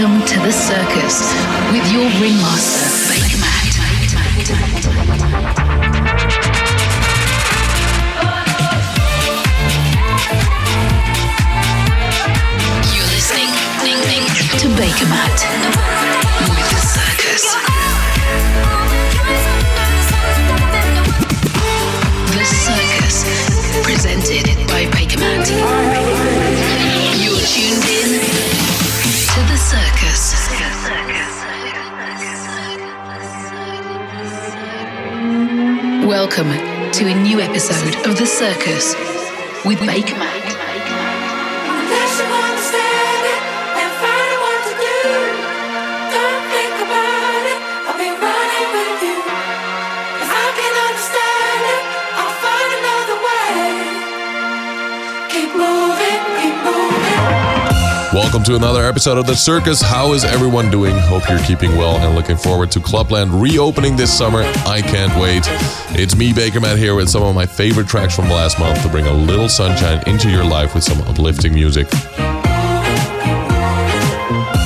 Welcome to the circus with your ringmaster, Bakermat. You're listening to Bakermat with the circus. The circus, presented by Bakermat. You're Welcome to a new episode of The Circus with Bakermat. Unless Welcome to another episode of The Circus. How is everyone doing? Hope you're keeping well and looking forward to Clubland reopening this summer. I can't wait. It's me, Bakermat, here with some of my favorite tracks from last month to bring a little sunshine into your life with some uplifting music.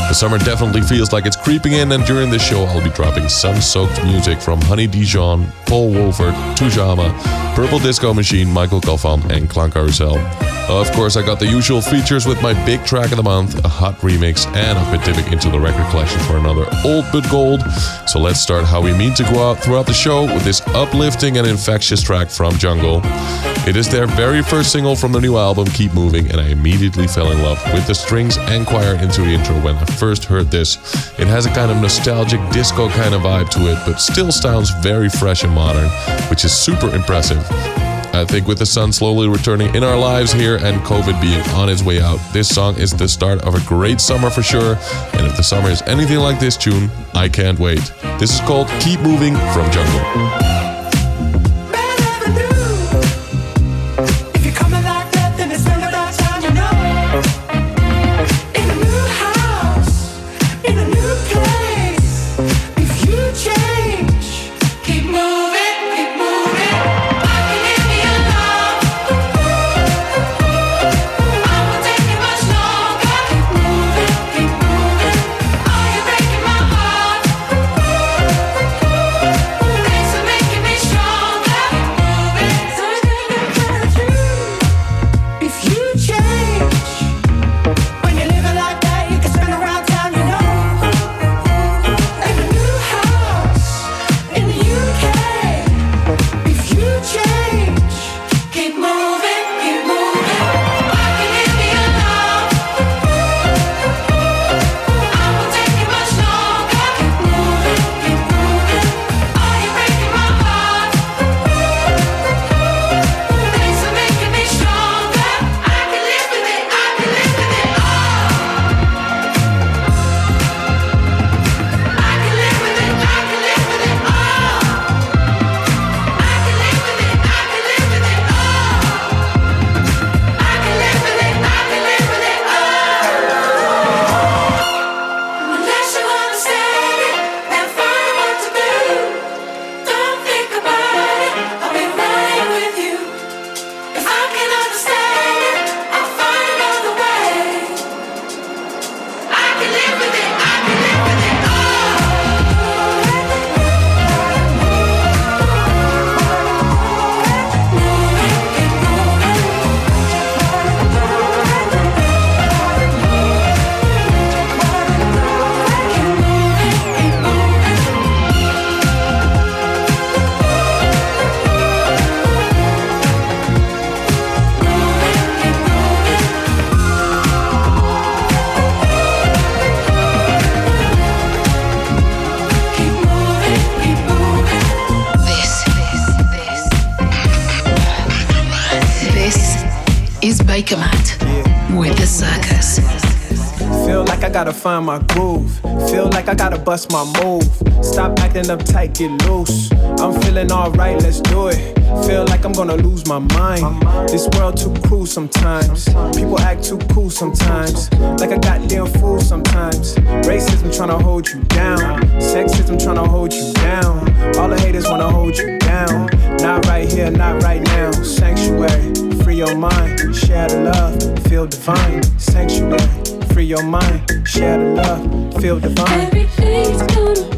The summer definitely feels like it's creeping in, and during this show, I'll be dropping sun soaked music from Honey Dijon, Paul Woolford, Tujamo, Purple Disco Machine, Michael Calfan, and Klangkarussell. Of course, I got the usual features with my big track of the month, a hot remix, and I've dipping into the record collection for another old but gold. So let's start how we mean to go out throughout the show with this uplifting and infectious track from Jungle. It is their very first single from the new album, Keep Moving, and I immediately fell in love with the strings and choir into the intro when I first heard this. It has a kind of nostalgic disco kind of vibe to it, but still sounds very fresh and modern, which is super impressive. I think with the sun slowly returning in our lives here and COVID being on its way out, this song is the start of a great summer for sure. And if the summer is anything like this tune, I can't wait. This is called Keep Moving from Jungle. Find my groove. Feel like I gotta bust my move. Stop acting uptight, get loose. I'm feeling alright, let's do it. Feel like I'm gonna lose my mind. This world too cruel sometimes. People act too cool sometimes. Like a goddamn fool sometimes. Racism tryna hold you down. Sexism tryna hold you down. All the haters wanna hold you down. Not right here, not right now. Sanctuary, free your mind. Share the love, feel divine. Sanctuary free your mind, share the love, feel divine. Everything's gonna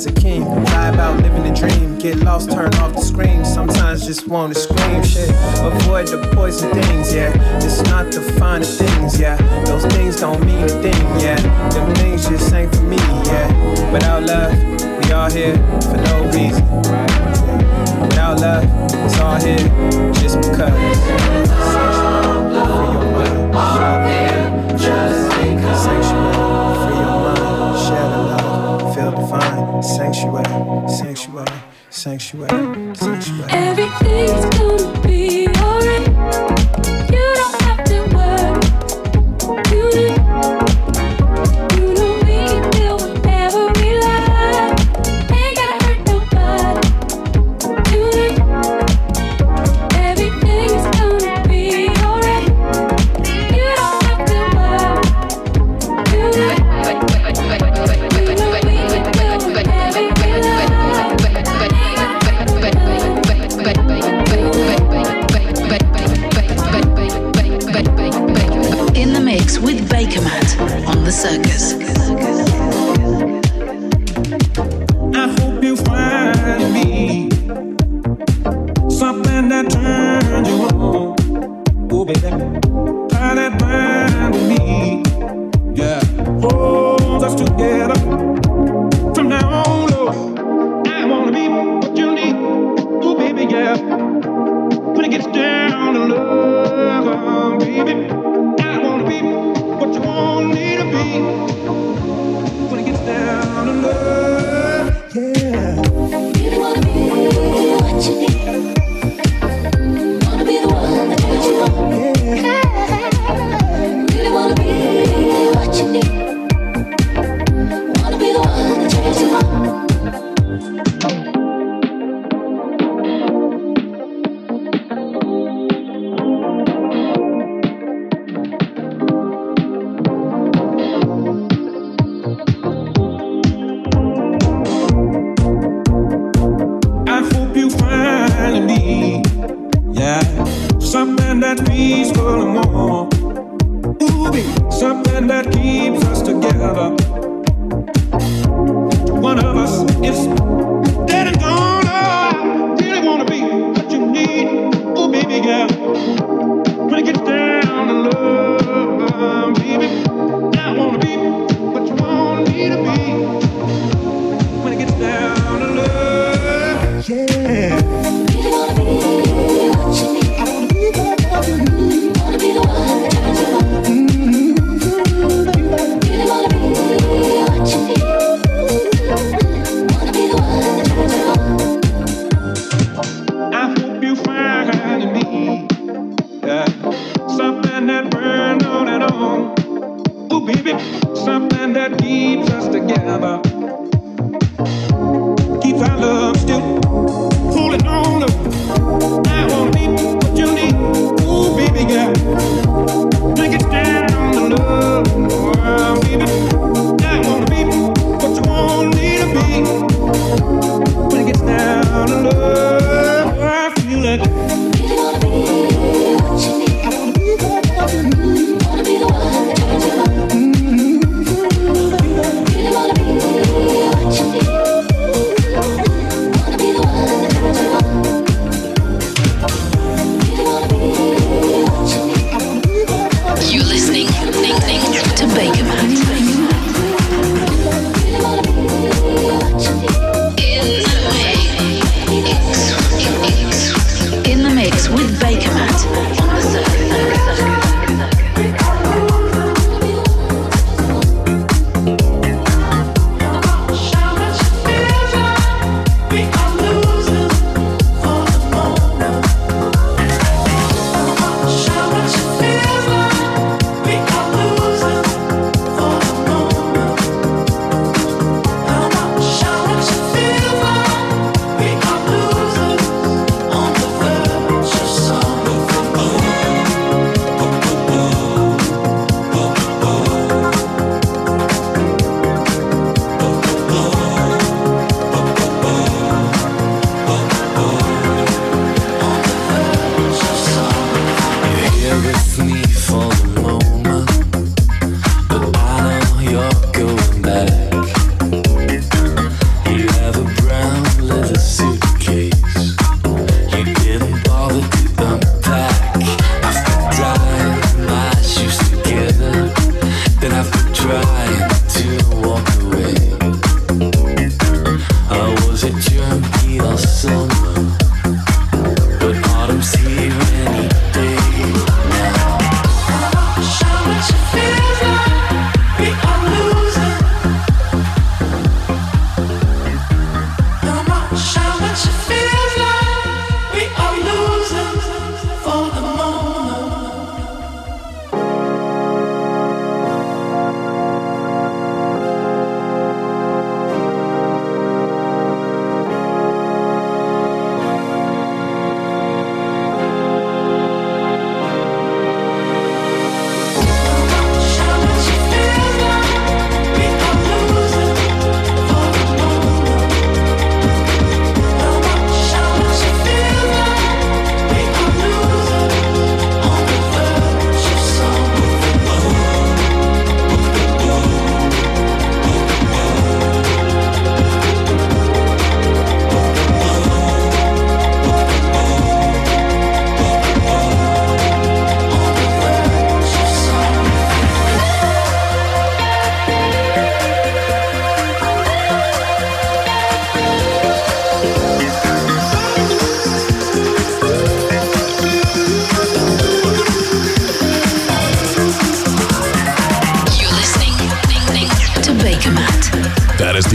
as a king. Lie about living the dream. Get lost, turn off the screen. Sometimes just wanna scream shit. Avoid the poison things, yeah. It's not the finer things, yeah. Those things don't mean a thing, yeah. Them things just ain't for me, yeah. Without love, we all here for no reason. Without love, it's all here just because.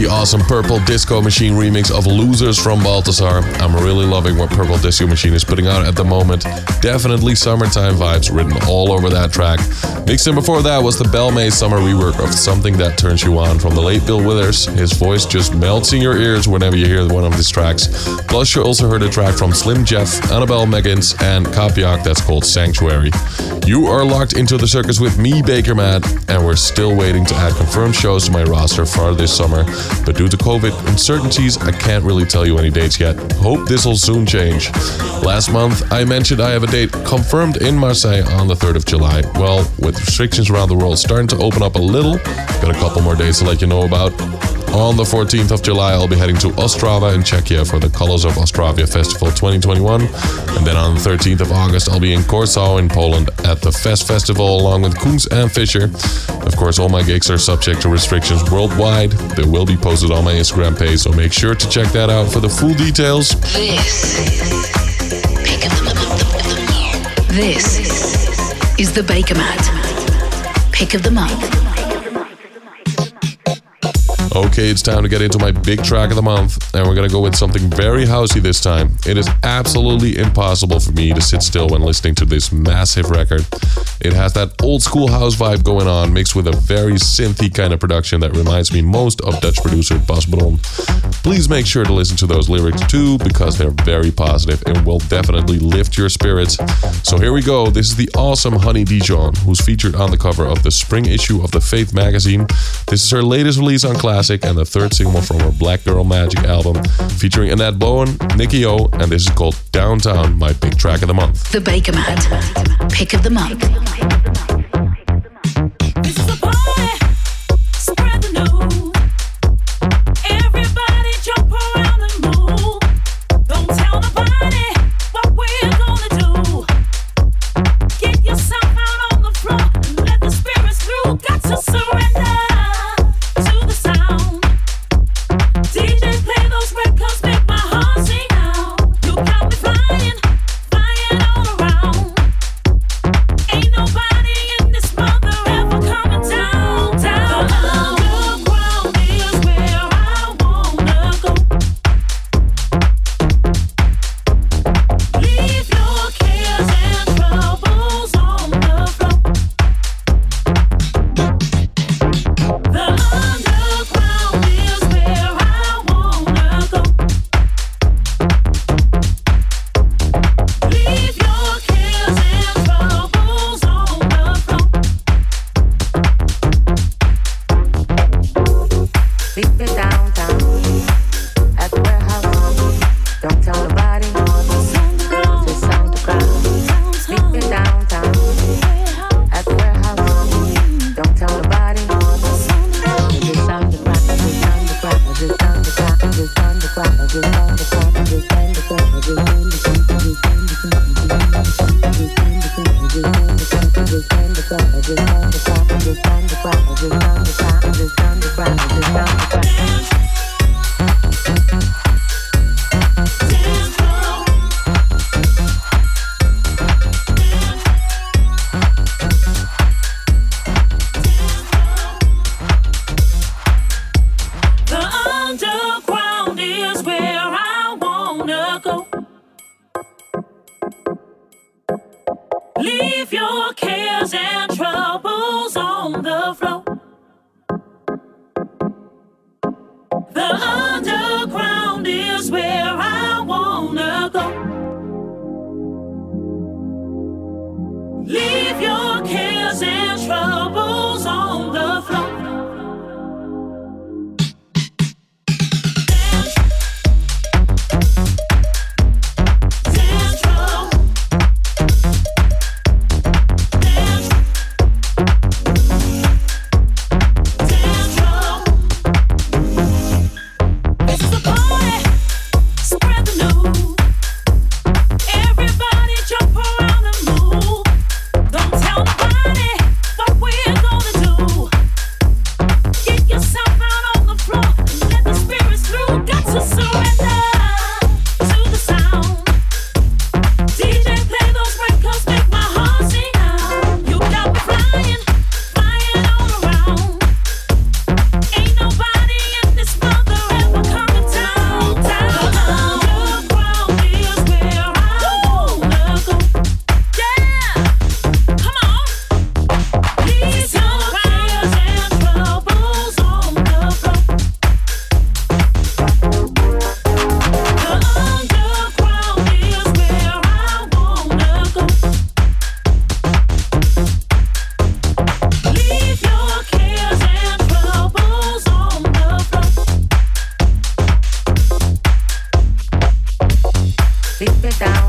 Awesome Purple Disco Machine remix of Losers from Balthazar. I'm really loving what Purple Disco Machine is putting out at the moment. Definitely summertime vibes written all over that track. Mixed in before that was the Belmay summer rework of Something That Turns You On from the late Bill Withers. His voice just melts in your ears whenever you hear one of his tracks. Plus, you also heard a track from Slim Jeff, Annabelle Meggins, and Kapiak that's called Sanctuary. You are locked into the circus with me, Bakermat, and we're still waiting to add confirmed shows to my roster for this summer. But due to COVID uncertainties, I can't really tell you any dates yet. Hope this will soon change. Last month, I mentioned I have a date confirmed in Marseille on the 3rd of July. Well, with restrictions around the world starting to open up a little, got a couple more days to let you know about. On the 14th of July, I'll be heading to Ostrava in Czechia for the Colors of Ostravia Festival 2021. And then on the 13th of August, I'll be in Warsaw in Poland at the Fest Festival along with Kunz and Fisher. Of course, all my gigs are subject to restrictions worldwide. They will be posted on my Instagram page, so make sure to check that out for the full details. This. This is the Bakermat. Pick of the month. Okay, it's time to get into my big track of the month, and we're gonna go with something very housey this time. It is absolutely impossible for me to sit still when listening to this massive record. It has that old school house vibe going on, mixed with a very synthy kind of production that reminds me most of Dutch producer Bas. Please make sure to listen to those lyrics too, because they're very positive and will definitely lift your spirits. So here we go. This is the awesome Honey Dijon, who's featured on the cover of the spring issue of the Faith magazine. This is her latest release on Classic and the third single from her Black Girl Magic album, featuring Annette Bowen, Nikki O, and this is called Downtown, my big track of the month. The Bakermat. Pick of the month. down.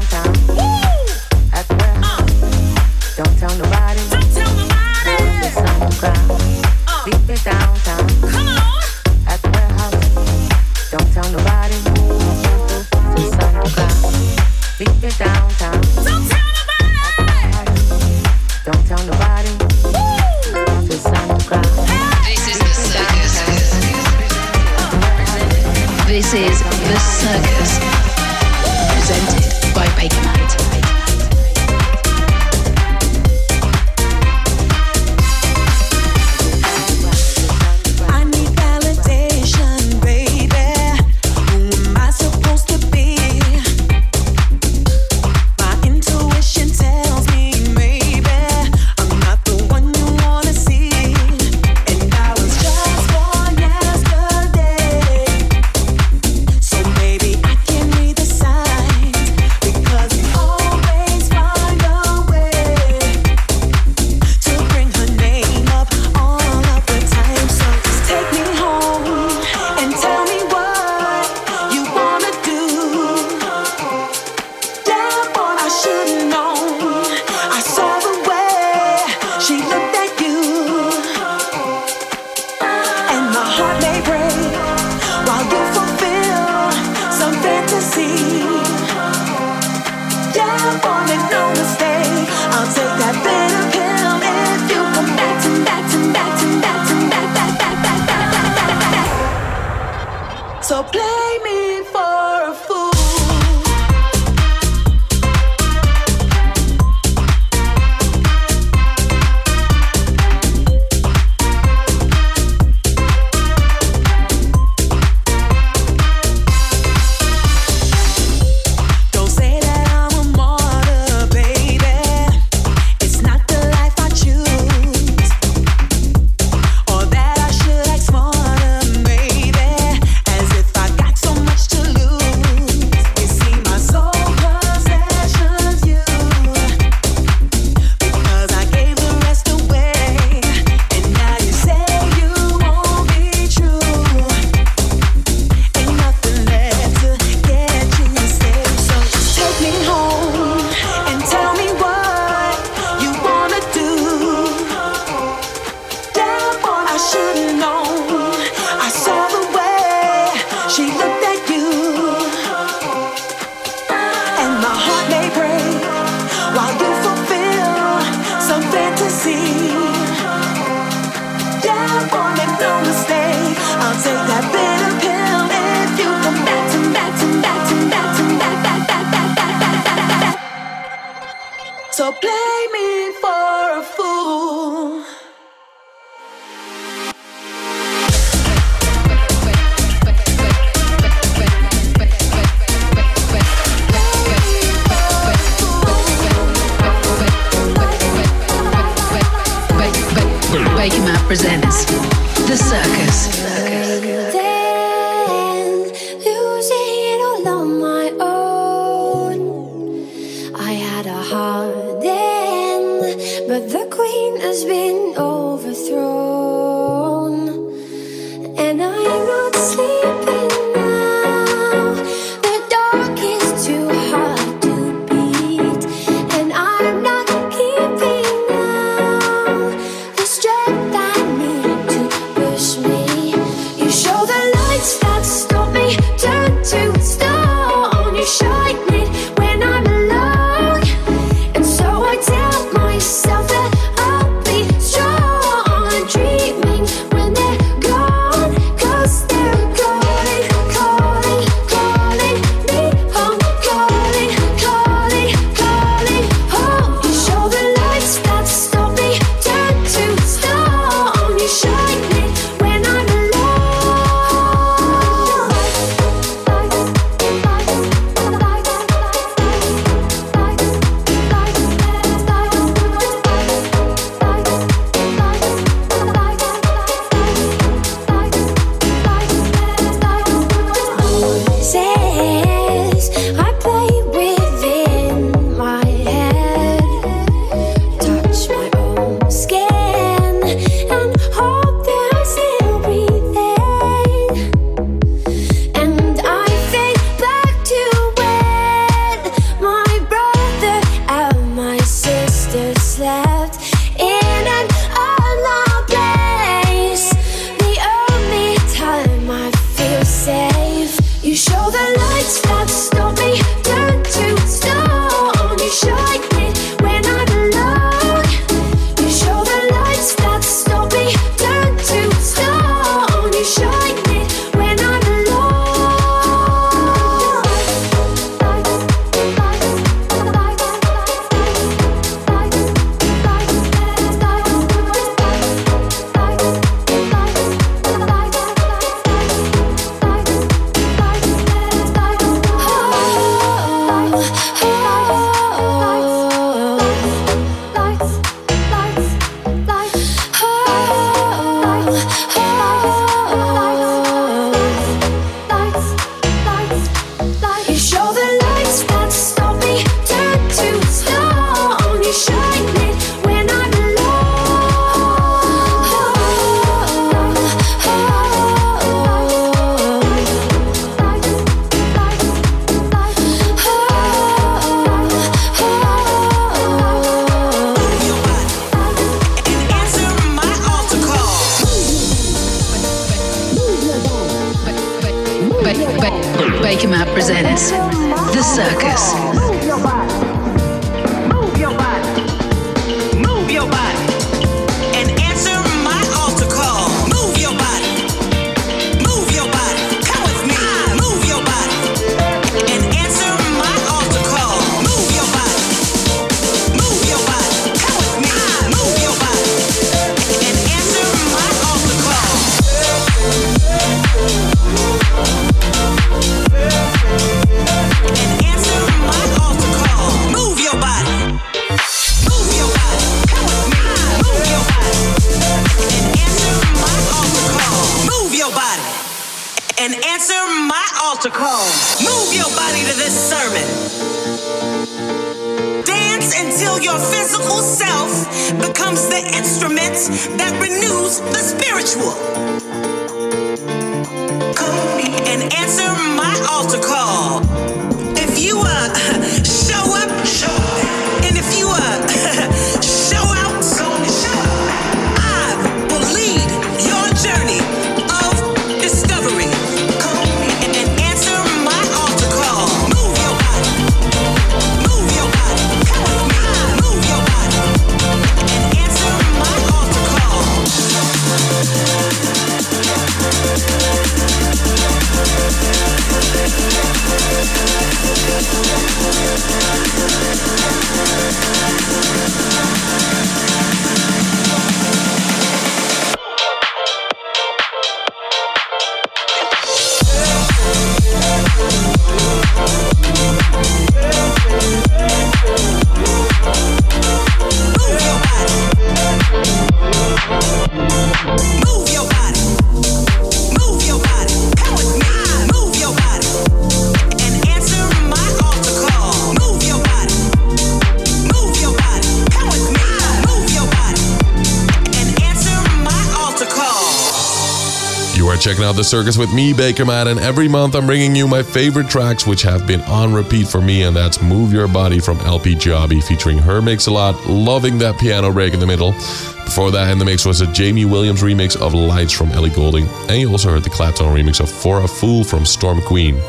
The circus with me, Bakermat, and every month I'm bringing you my favorite tracks which have been on repeat for me, and that's Move Your Body from LP Giobbi featuring Her Mix a Lot. Loving that piano break in the middle. Before that, in the mix was a Jamie Williams remix of Lights from Ellie Goulding, and you also heard the Clapton remix of For a Fool from Storm Queen.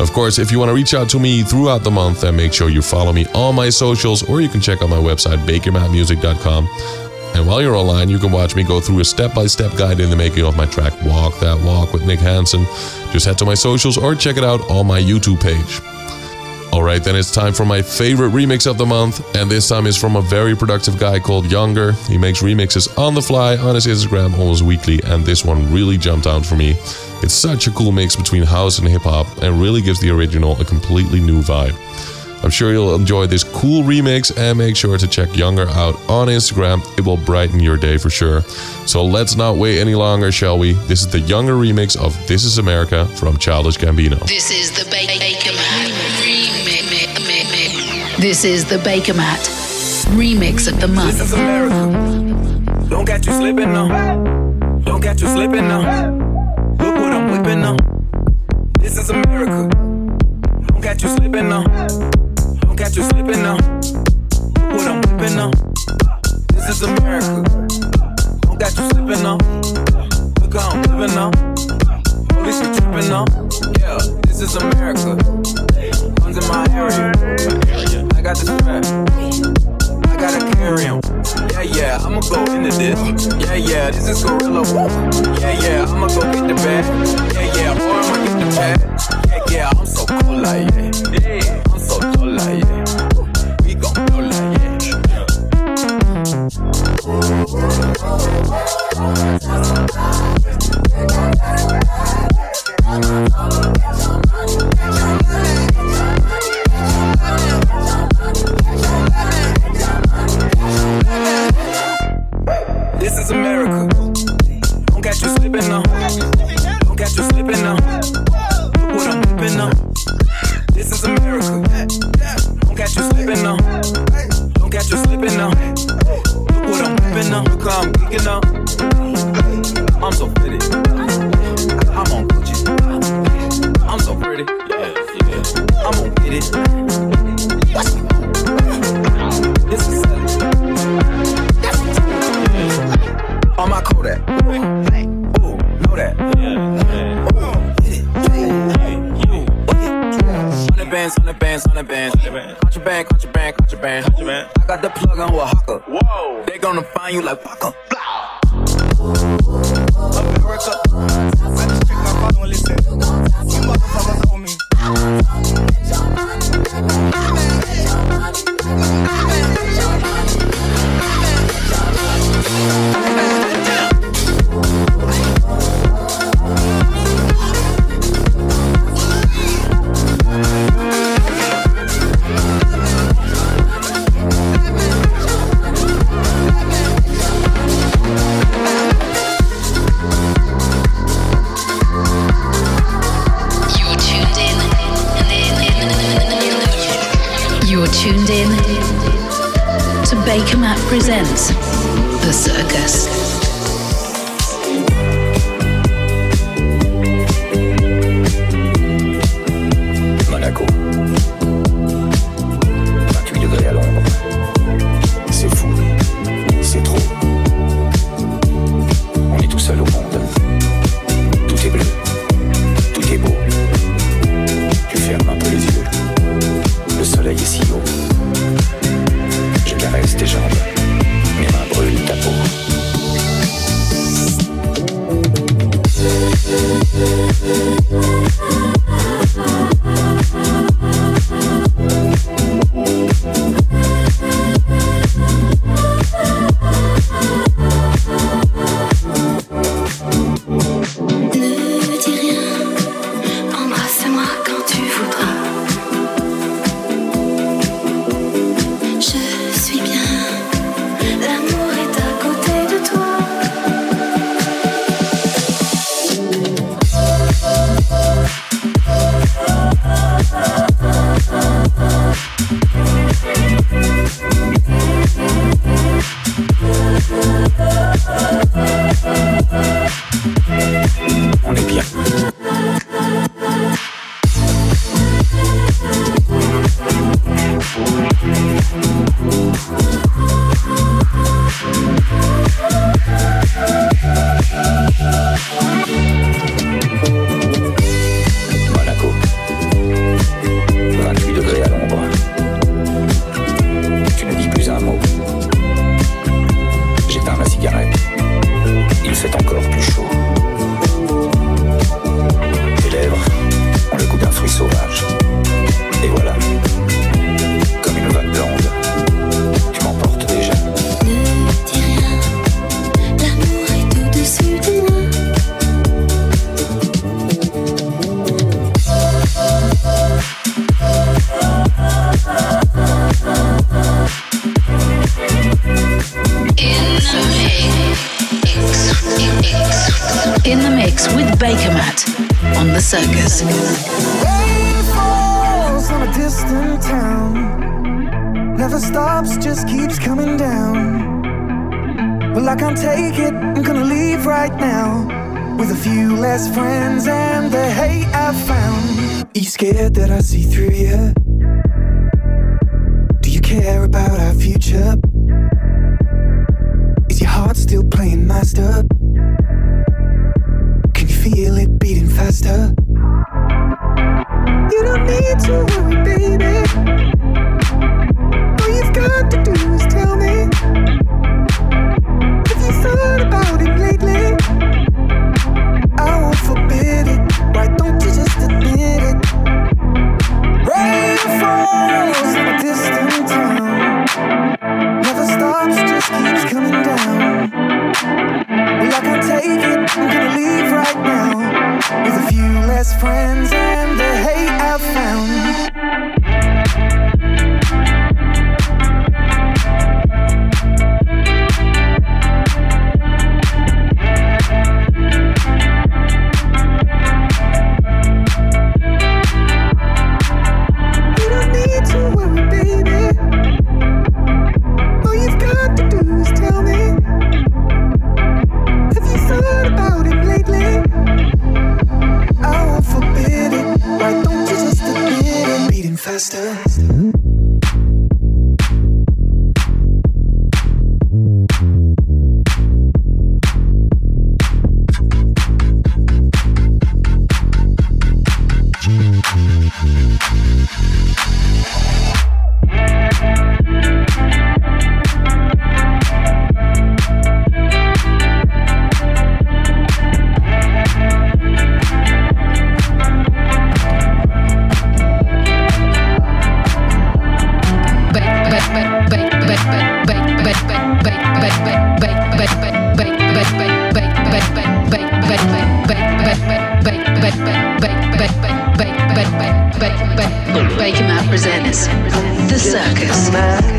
Of course, if you want to reach out to me throughout the month, then make sure you follow me on my socials, or you can check out my website, bakermatmusic.com. And while you're online, you can watch me go through a step by step guide in the making of my track Walk That Walk with Nick Hansen. Just head to my socials or check it out on my YouTube page. Alright, then it's time for my favorite remix of the month, and this time is from a very productive guy called Younger. He makes remixes on the fly on his Instagram almost weekly, and this one really jumped out for me. It's such a cool mix between house and hip hop, and really gives the original a completely new vibe. I'm sure you'll enjoy this cool remix and make sure to check Younger out on Instagram. It will brighten your day for sure. So let's not wait any longer, shall we? This is the Younger remix of This Is America from Childish Gambino. This is the Ba- Bakermat remix. This is the Bakermat remix of the This month. is America. Don't catch you slipping now. Don't catch you slipping now. Look what I'm whipping now. This is America. Don't catch you slipping now. Catch you slipping now. Look what I'm whipping now. This is America. Don't catch you slipping now. Look how I'm living now. Police be tripping now. Yeah, this is America. Guns in my area. I got the strap. I gotta carry 'em. Yeah, yeah, I'ma go into this. Yeah, yeah, this is gorilla. Yeah, yeah, I'ma go get the bag. Yeah, yeah, or I'ma get the pad. Yeah, yeah, I'm so cool like yeah. Yeah, I'm so cool like yeah. Don't catch you slipping now. Don't catch you slipping now. Whipping now. Look how I'm. I'm so pretty. I'm on Gucci. I'm so pretty. Yeah, yeah. I'm gonna get it. This is Sally. On my Kodak. Ooh, know that. Ooh, get it. Hundred bands, hundred bands, hundred bands. Contraband, contraband, contraband. I got the plug on with Hawker. They gonna find you like Waka. see through you? Do you care about our future? Is your heart still playing master? Can you feel it beating faster? You don't need to worry. Circus. The Circus.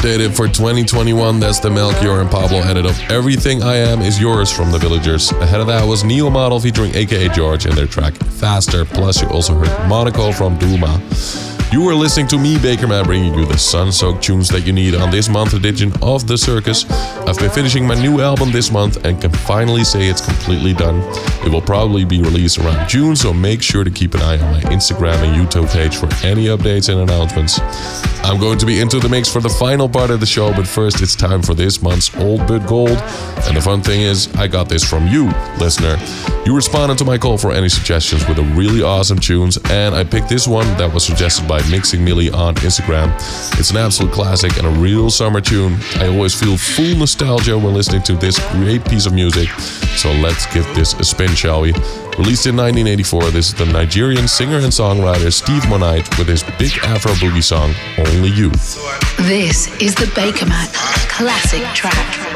Updated for 2021, that's the Melchior and Pablo edit of Everything I Am Is Yours from the Villagers. Ahead of that was Neo Model featuring AKA George and their track Faster. Plus, you also heard Monaco from Duma. You were listening to me, Bakermat, bringing you the sun soaked tunes that you need on this month edition of The Circus. I've been finishing my new album this month and can finally say it's completely done. It will probably be released around June, so make sure to keep an eye on my Instagram and YouTube page for any updates and announcements. I'm going to be into the mix for the final part of the show, but first it's time for this month's Old But Gold. And the fun thing is, I got this from you, listener. You responded to my call for any suggestions with a really awesome tunes, and I picked this one that was suggested by Mixing Millie on Instagram. It's an absolute classic and a real summer tune. I always feel full nostalgia when listening to this great piece of music, so let's give this a spin, shall we? Released in 1984, this is the Nigerian singer and songwriter Steve Monite with his big Afro boogie song, Only You. This is the Baker Bakermat classic track.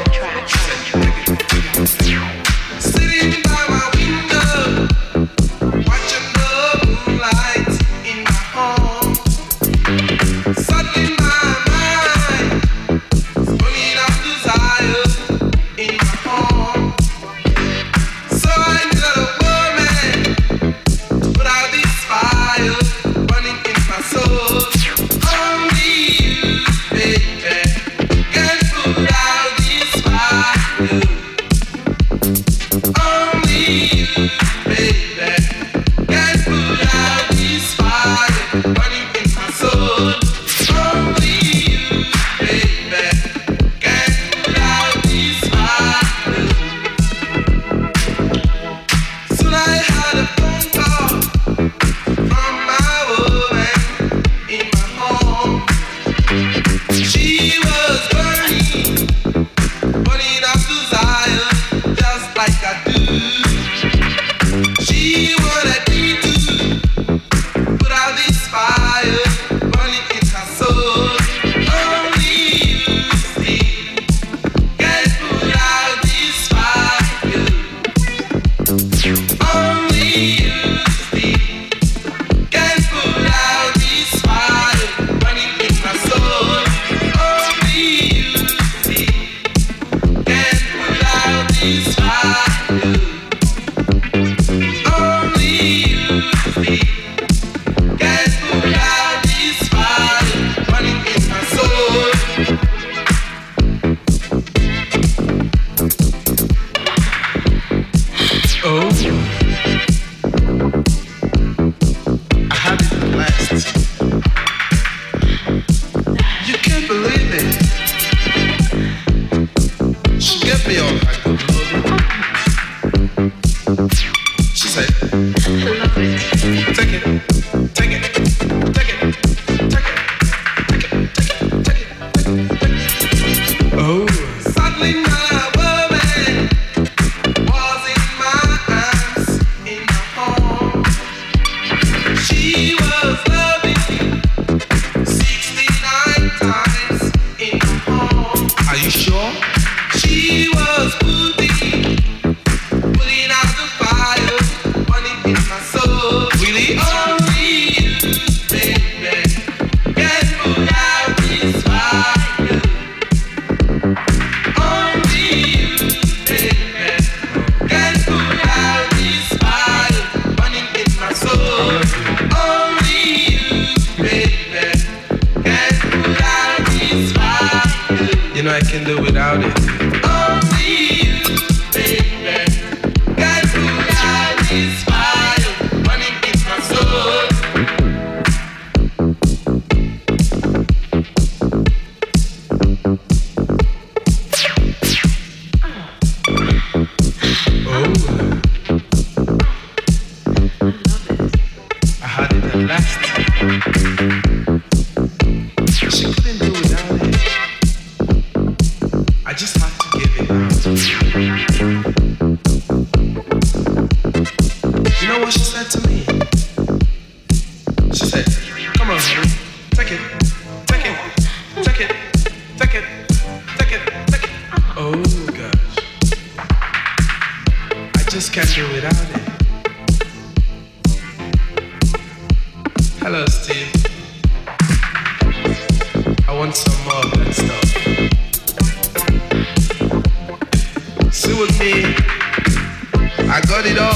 I got it all.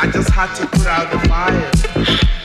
I just had to put out the fire.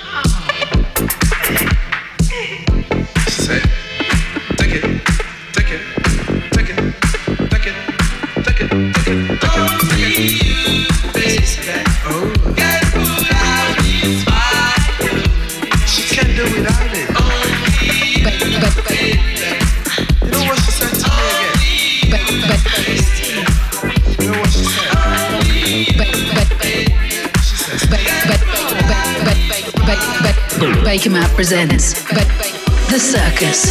Bakermat presents The Circus.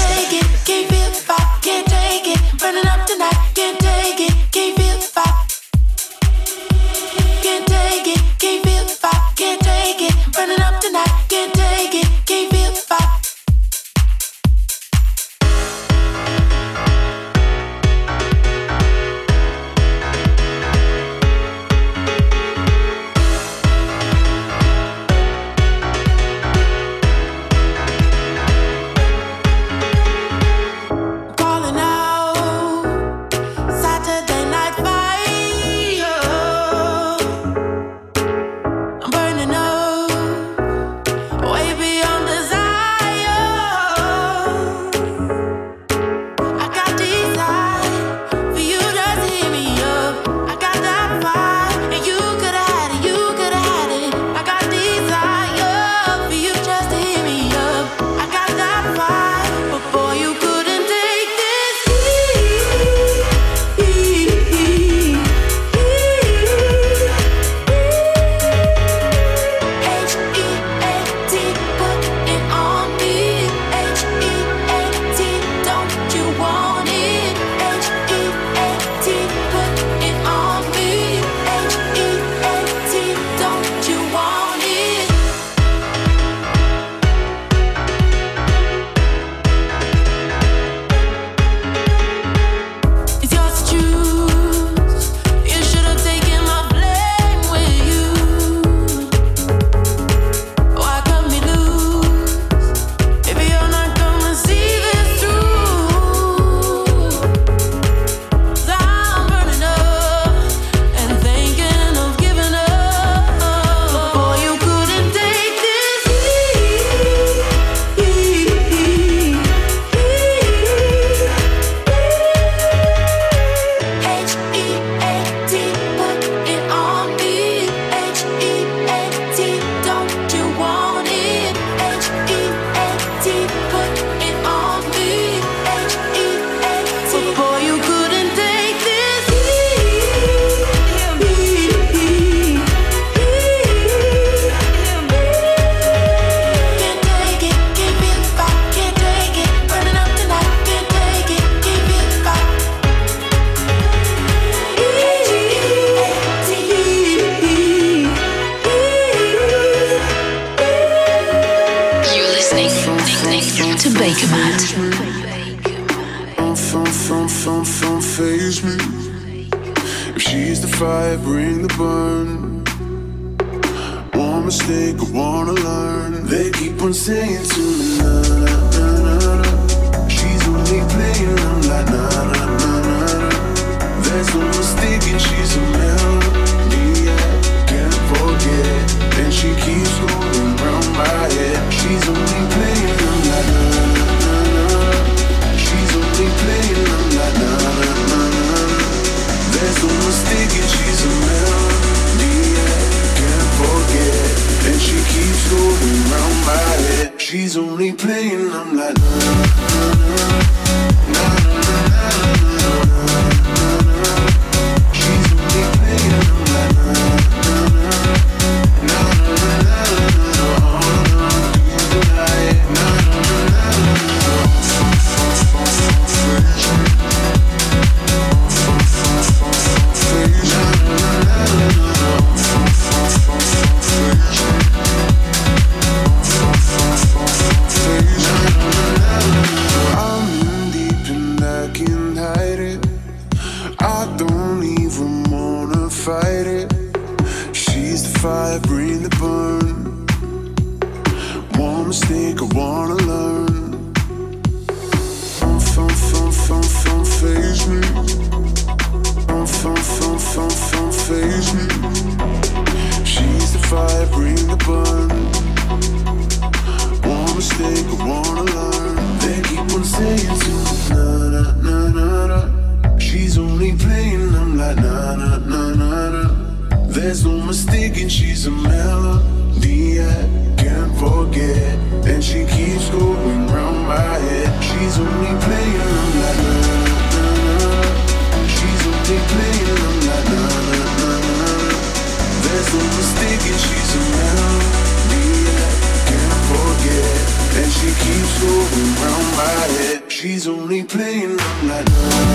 going round my head. She's only playing. I'm like, nah,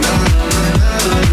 nah, nah, nah, nah, nah.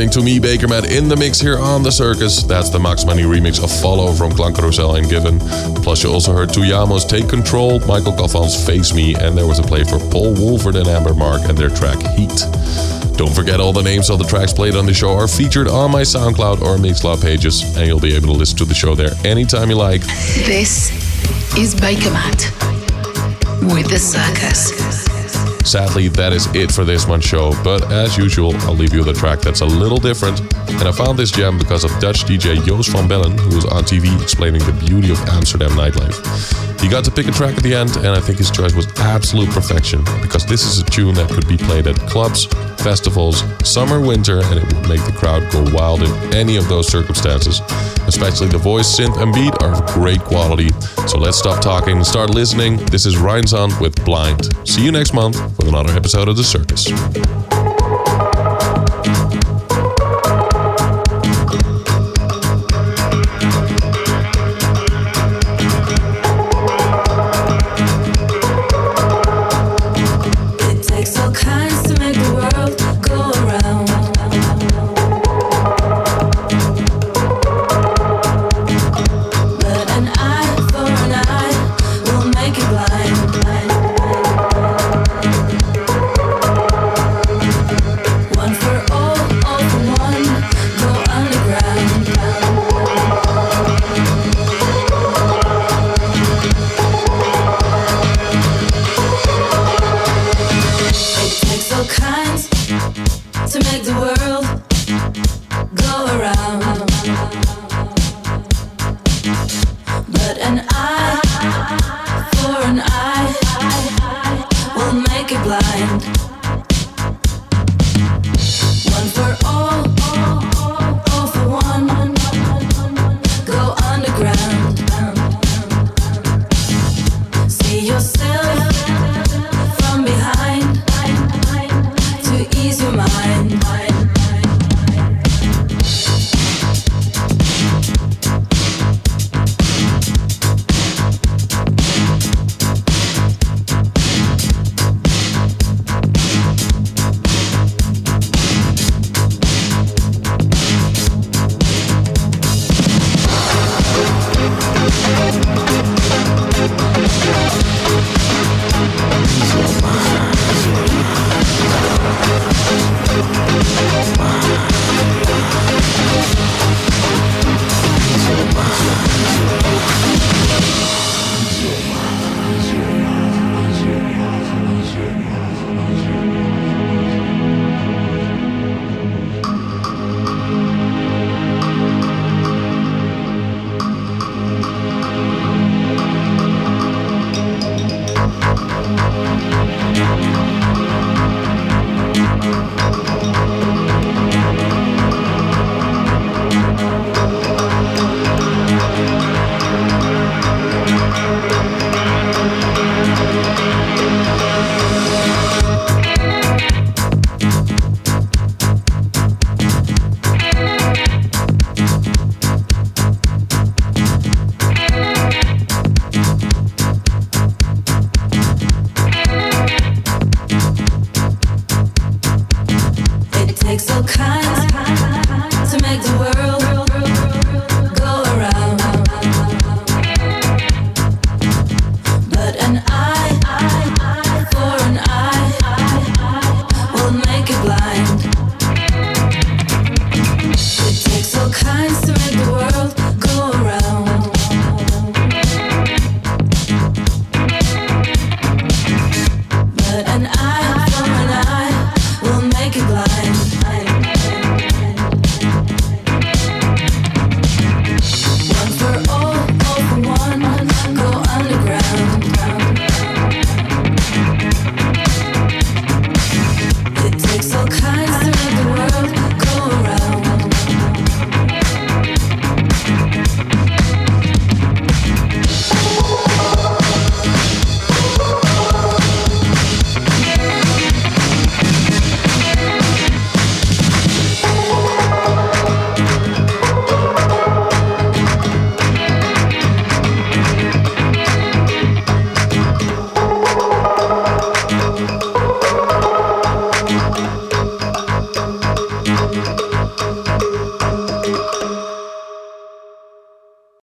Listening to me, Baker Bakermat, in the mix here on The Circus. That's the Max Money remix of Follow from Klangkarussell and Given. Plus, you also heard Tujamo's Take Control, Michael Goffon's Face Me, and there was a play for Paul Woolford and Amber Mark and their track Heat. Don't forget all the names of the tracks played on the show are featured on my SoundCloud or Mixcloud pages, and you'll be able to listen to the show there anytime you like. This is Baker Bakermat with The Circus. Sadly, that is it for this month's show, but as usual, I'll leave you with a track that's a little different. And I found this gem because of Dutch DJ Joost van Bellen, who was on TV explaining the beauty of Amsterdam nightlife. He got to pick a track at the end, and I think his choice was absolute perfection because this is a tune that could be played at clubs, festivals, summer, winter, and it would make the crowd go wild in any of those circumstances. Especially the voice, synth, and beat are of great quality. So let's stop talking and start listening. This is Rheinzand with Blind. See you next month with another episode of The Circus.